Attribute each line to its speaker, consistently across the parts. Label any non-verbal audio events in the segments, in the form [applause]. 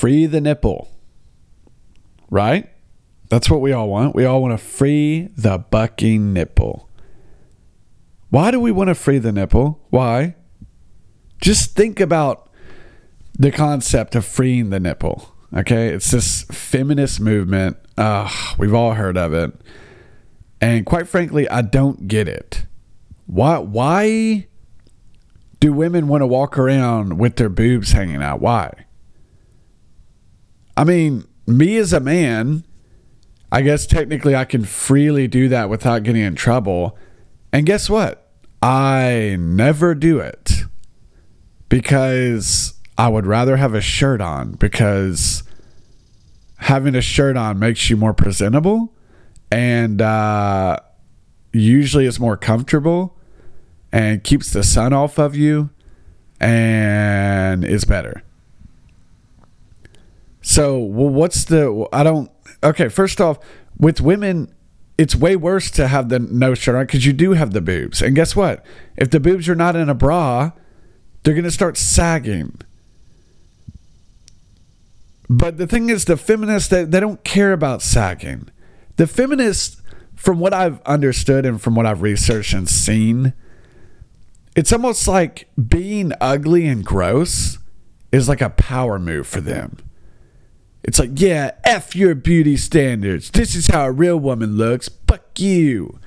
Speaker 1: free the nipple. Right? That's what we all want. We all want to free the bucking nipple. Why do we want to free the nipple? Why? Just think about the concept of freeing the nipple. Okay, it's this feminist movement. Uh, we've all heard of it, and quite frankly, I don't get it. Why? Why do women want to walk around with their boobs hanging out? Why? I mean, me as a man, I guess technically I can freely do that without getting in trouble. And guess what? I never do it because I would rather have a shirt on because having a shirt on makes you more presentable and uh, usually it's more comfortable and keeps the sun off of you and is better. So, well, what's the? I don't. Okay, first off, with women, it's way worse to have the no shirt on because you do have the boobs. And guess what? If the boobs are not in a bra, they're to start sagging. But the thing is, the feminists, they, they don't care about sagging. The feminists, from what I've understood and from what I've researched and seen, it's almost like being ugly and gross is like a power move for them. It's like, yeah, F your beauty standards. This is how a real woman looks. Fuck you.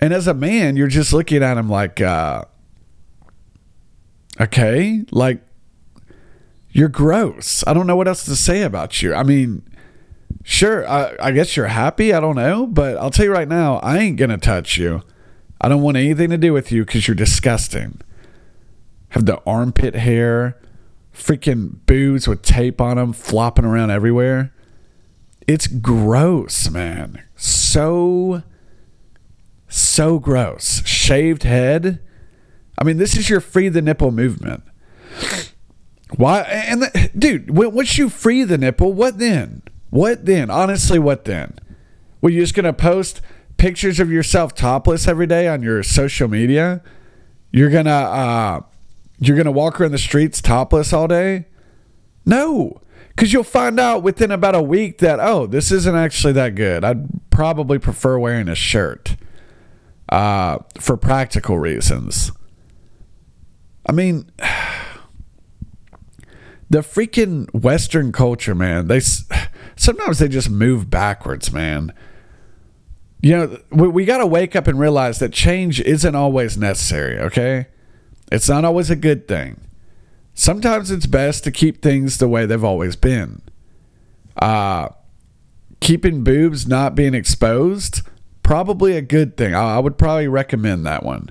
Speaker 1: And as a man, you're just looking at him like, uh, okay, like, you're gross. I don't know what else to say about you. I mean, sure, I, I guess you're happy. I don't know. But I'll tell you right now, I ain't going to touch you. I don't want anything to do with you because you're disgusting. Have the armpit hair freaking boobs with tape on them flopping around everywhere. It's gross, man. So, so gross. Shaved head. I mean, this is your free the nipple movement. Why? And the, dude, once you free the nipple, what then? What then? Honestly, what then? Were you just gonna post pictures of yourself topless every day on your social media? You're gonna uh, you're going to walk around the streets topless all day? No, because you'll find out within about a week that, oh, this isn't actually that good. I'd probably prefer wearing a shirt uh, for practical reasons. I mean, [sighs] the freaking Western culture, man, they [sighs] sometimes they just move backwards, man. You know, we, we got to wake up and realize that change isn't always necessary, okay? It's not always a good thing. Sometimes it's best to keep things the way they've always been. Uh, keeping boobs not being exposed, probably a good thing. I, would probably recommend that one.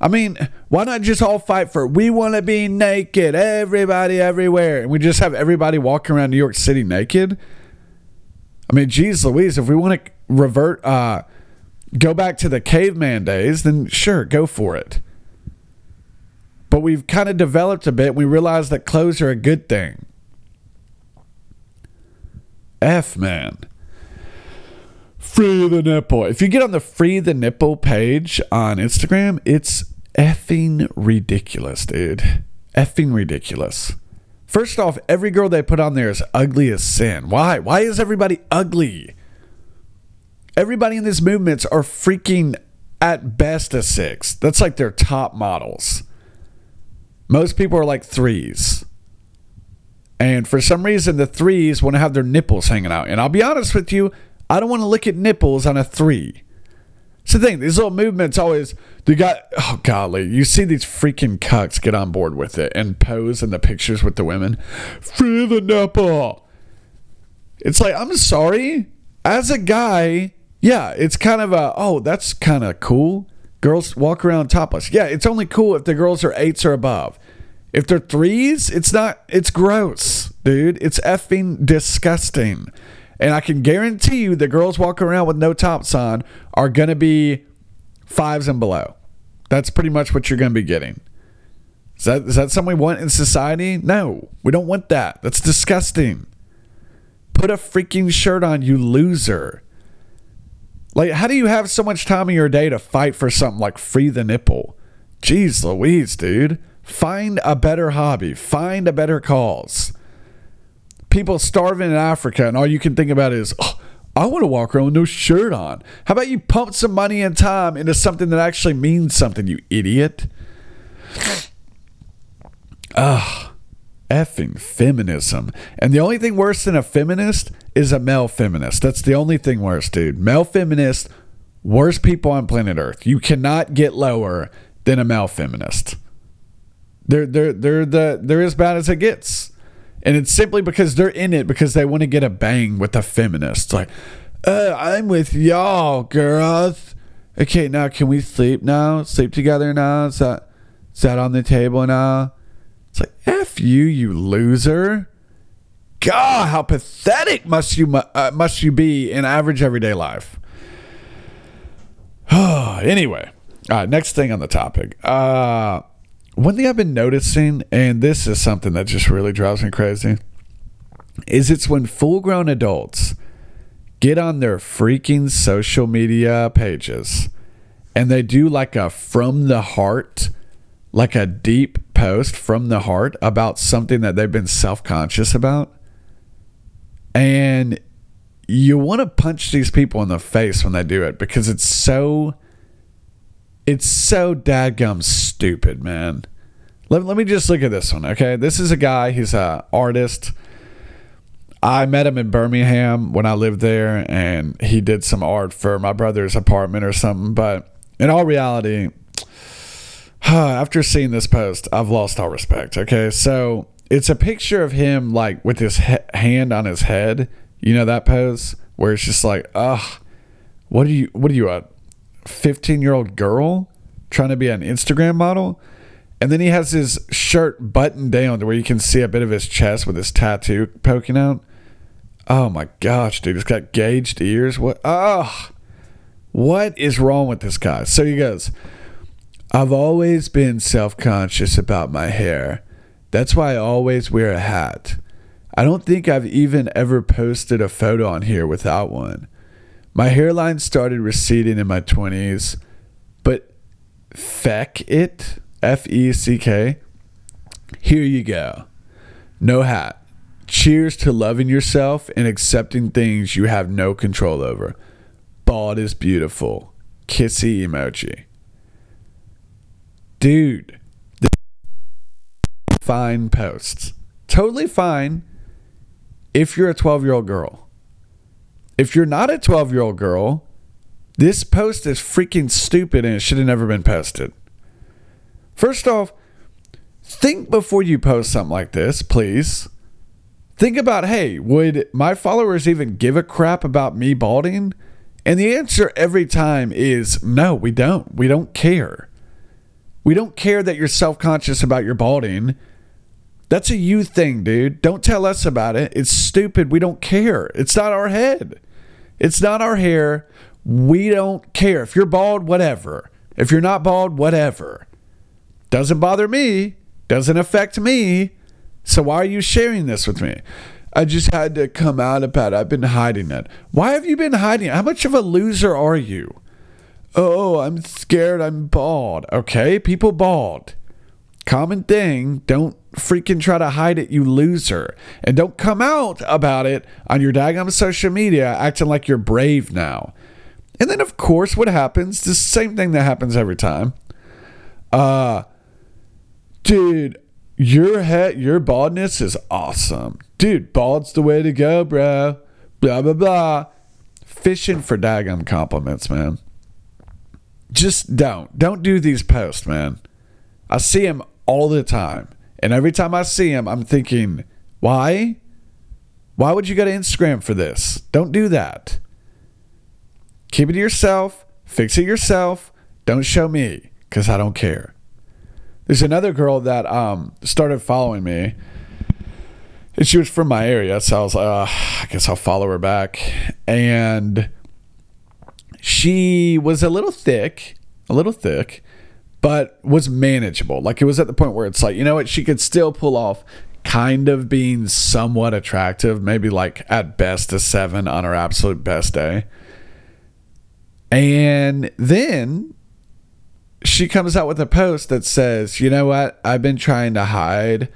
Speaker 1: I mean, why not just all fight for it? we want to be naked, everybody everywhere, and we just have everybody walking around New York City naked? I mean, geez Louise, if we want to revert, uh, go back to the caveman days, then sure, go for it. But we've kind of developed a bit. We realize that clothes are a good thing. F man. Free the nipple. If you get on the free the nipple page on Instagram, it's effing ridiculous, dude. Effing ridiculous. First off, every girl they put on there is ugly as sin. Why? Why is everybody ugly? Everybody in these movements are freaking at best a six. That's like their top models. Most people are like threes. And for some reason, the threes want to have their nipples hanging out. And I'll be honest with you, I don't want to look at nipples on a three. It's the thing, these little movements always, they got, oh golly, you see these freaking cucks get on board with it and pose in the pictures with the women. Free the nipple. It's like, I'm sorry. As a guy, yeah, it's kind of a, oh, that's kind of cool. Girls walk around topless. Yeah, it's only cool if the girls are eights or above. If they're threes, it's not, it's gross, dude. It's effing disgusting. And I can guarantee you the girls walking around with no tops on are going to be fives and below. That's pretty much what you're going to be getting. Is that, is that something we want in society? No, we don't want that. That's disgusting. Put a freaking shirt on, you loser. Like, how do you have so much time in your day to fight for something like free the nipple? Jeez Louise, dude. Find a better hobby. Find a better cause. people starving in Africa, and all you can think about is, oh, I want to walk around with no shirt on. How about you pump some money and time into something that actually means something, you idiot? [sighs] Ugh. Effing feminism. And the only thing worse than a feminist is a male feminist. That's the only thing worse, dude. Male feminist, worst people on planet Earth. You cannot get lower than a male feminist. They're they're they're the they're as bad as it gets. And it's simply because they're in it because they want to get a bang with the feminists. Like, uh, I'm with y'all, girls. Okay, now can we sleep now? Sleep together now? Is that is that on the table now? It's like f you, you loser. God, how pathetic must you uh, must you be in average everyday life? [sighs] anyway, uh, next thing on the topic. Uh, one thing I've been noticing, and this is something that just really drives me crazy, is it's when full grown adults get on their freaking social media pages and they do like a from the heart, like a deep post from the heart about something that they've been self conscious about. And you want to punch these people in the face when they do it because it's so it's so dadgum stupid, man. Let, let me just look at this one, okay? This is a guy, he's an artist. I met him in Birmingham when I lived there, and he did some art for my brother's apartment or something. But in all reality, after seeing this post, I've lost all respect, okay? So it's a picture of him, like, with his he- hand on his head. You know that pose? Where it's just like, ugh, what are you, what are you, a 15 year old girl trying to be an Instagram model? And then he has his shirt buttoned down to where you can see a bit of his chest with his tattoo poking out. Oh my gosh, dude, he's got gauged ears. What? Ugh. what is wrong with this guy? So he goes, I've always been self conscious about my hair. That's why I always wear a hat. I don't think I've even ever posted a photo on here without one. My hairline started receding in my 20s, but feck it F E C K. Here you go. No hat. Cheers to loving yourself and accepting things you have no control over. Bald is beautiful. Kissy emoji. Dude, fine posts. Totally fine if you're a 12 year old girl. If you're not a 12 year old girl, this post is freaking stupid and it should have never been posted. First off, think before you post something like this, please. Think about hey, would my followers even give a crap about me balding? And the answer every time is no, we don't. We don't care. We don't care that you're self conscious about your balding. That's a you thing, dude. Don't tell us about it. It's stupid. We don't care. It's not our head. It's not our hair. We don't care. If you're bald, whatever. If you're not bald, whatever. Doesn't bother me, doesn't affect me. So why are you sharing this with me? I just had to come out about it. I've been hiding it. Why have you been hiding it? How much of a loser are you? Oh, I'm scared I'm bald. Okay, people bald. Common thing. Don't freaking try to hide it, you loser. And don't come out about it on your daggum social media acting like you're brave now. And then, of course, what happens? The same thing that happens every time. Uh, dude, your head, your baldness is awesome. Dude, bald's the way to go, bro. Blah, blah, blah. Fishing for daggum compliments, man. Just don't. Don't do these posts, man. I see them all the time. And every time I see them, I'm thinking, why? Why would you go to Instagram for this? Don't do that. Keep it to yourself. Fix it yourself. Don't show me because I don't care. There's another girl that um, started following me. And she was from my area, so I was like, uh, I guess I'll follow her back. And she was a little thick, a little thick, but was manageable. Like it was at the point where it's like, you know what, she could still pull off kind of being somewhat attractive, maybe like at best a seven on her absolute best day. And then she comes out with a post that says, "You know what? I've been trying to hide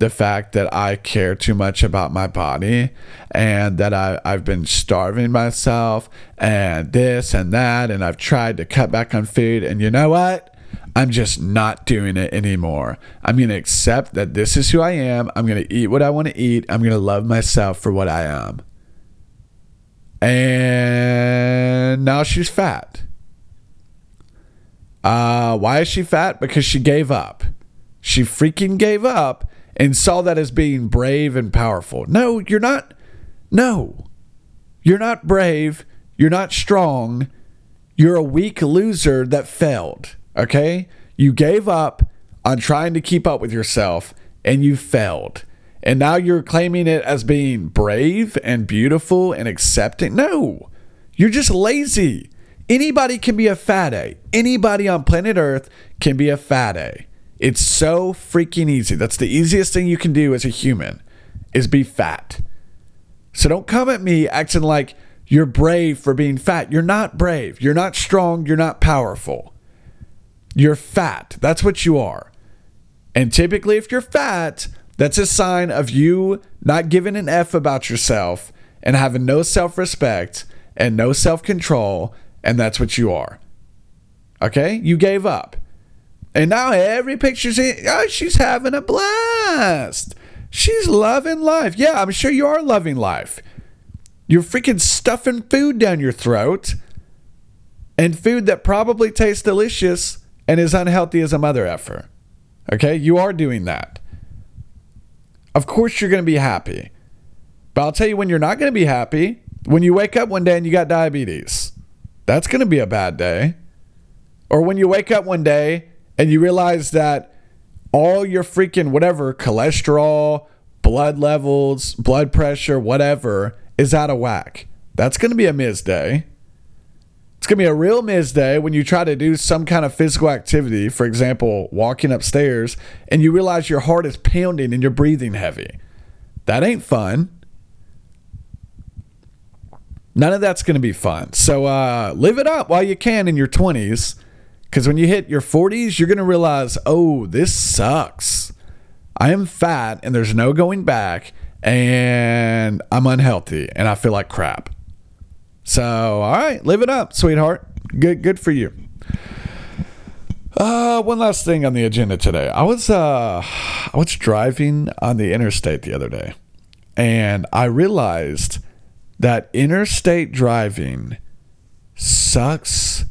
Speaker 1: the fact that I care too much about my body and that I, I've been starving myself and this and that. And I've tried to cut back on food. And you know what? I'm just not doing it anymore. I'm going to accept that this is who I am. I'm going to eat what I want to eat. I'm going to love myself for what I am. And now she's fat. Uh, why is she fat? Because she gave up. She freaking gave up and saw that as being brave and powerful. No, you're not. No, you're not brave. You're not strong. You're a weak loser that failed. Okay? You gave up on trying to keep up with yourself and you failed. And now you're claiming it as being brave and beautiful and accepting. No, you're just lazy. Anybody can be a fat A. Anybody on planet Earth can be a fat A. It's so freaking easy. That's the easiest thing you can do as a human is be fat. So don't come at me acting like you're brave for being fat. You're not brave. You're not strong. You're not powerful. You're fat. That's what you are. And typically, if you're fat, that's a sign of you not giving an F about yourself and having no self respect and no self control. And that's what you are. Okay? You gave up. And now every picture's in, oh, she's having a blast. She's loving life. Yeah, I'm sure you are loving life. You're freaking stuffing food down your throat and food that probably tastes delicious and is unhealthy as a mother effer. Okay? You are doing that. Of course, you're going to be happy. But I'll tell you when you're not going to be happy when you wake up one day and you got diabetes. That's going to be a bad day. Or when you wake up one day and you realize that all your freaking whatever cholesterol, blood levels, blood pressure, whatever is out of whack. That's going to be a Ms. Day. It's going to be a real Ms. Day when you try to do some kind of physical activity, for example, walking upstairs, and you realize your heart is pounding and you're breathing heavy. That ain't fun. None of that's going to be fun. So uh, live it up while you can in your 20s because when you hit your 40s, you're going to realize, oh, this sucks. I am fat and there's no going back, and I'm unhealthy and I feel like crap. So, all right, live it up, sweetheart. Good, good for you. Uh, one last thing on the agenda today. I was uh, I was driving on the interstate the other day, and I realized that interstate driving sucks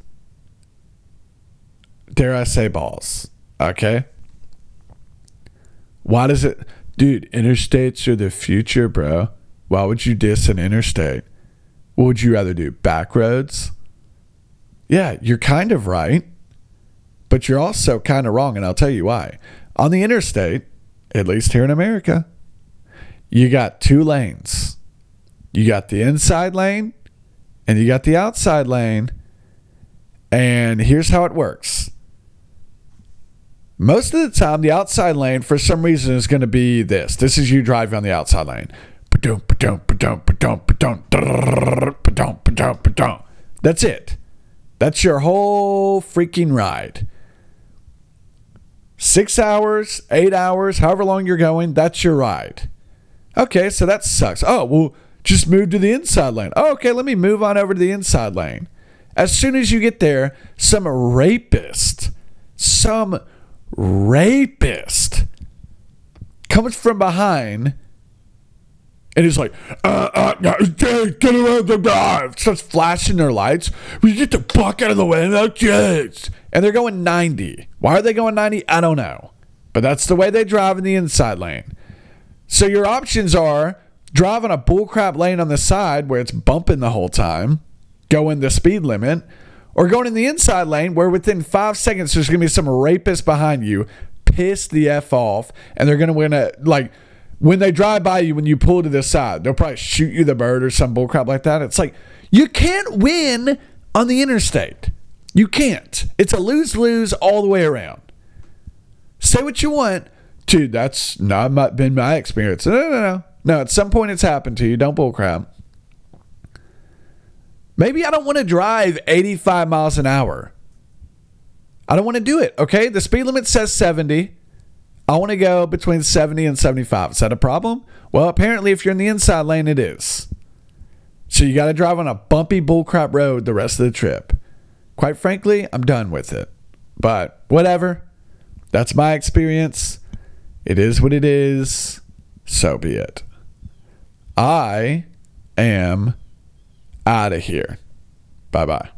Speaker 1: dare I say, balls. Okay. Why does it, dude? Interstates are the future, bro. Why would you diss an interstate? What would you rather do? Back roads? Yeah, you're kind of right, but you're also kind of wrong, and I'll tell you why. On the interstate, at least here in America, you got two lanes. You got the inside lane and you got the outside lane. And here's how it works most of the time, the outside lane, for some reason, is going to be this. This is you driving on the outside lane. That's it. That's your whole freaking ride. Six hours, eight hours, however long you're going, that's your ride. Okay, so that sucks. Oh, well, just move to the inside lane. Oh, okay, let me move on over to the inside lane. As soon as you get there, some rapist, some rapist comes from behind and he's like, uh, uh, get around the drive. Starts flashing their lights. We get the fuck out of the way, kids. And they're going 90. Why are they going 90? I don't know. But that's the way they drive in the inside lane. So your options are driving a bullcrap lane on the side where it's bumping the whole time, going the speed limit, or going in the inside lane where within five seconds there's going to be some rapist behind you, piss the F off, and they're going to win a, like, when they drive by you, when you pull to the side, they'll probably shoot you the bird or some bullcrap like that. It's like, you can't win on the interstate. You can't. It's a lose lose all the way around. Say what you want. Dude, that's not been my experience. No, no, no. No, at some point it's happened to you. Don't bullcrap. Maybe I don't want to drive 85 miles an hour. I don't want to do it, okay? The speed limit says 70. I want to go between 70 and 75. Is that a problem? Well, apparently, if you're in the inside lane, it is. So you got to drive on a bumpy bullcrap road the rest of the trip. Quite frankly, I'm done with it. But whatever. That's my experience. It is what it is. So be it. I am out of here. Bye bye.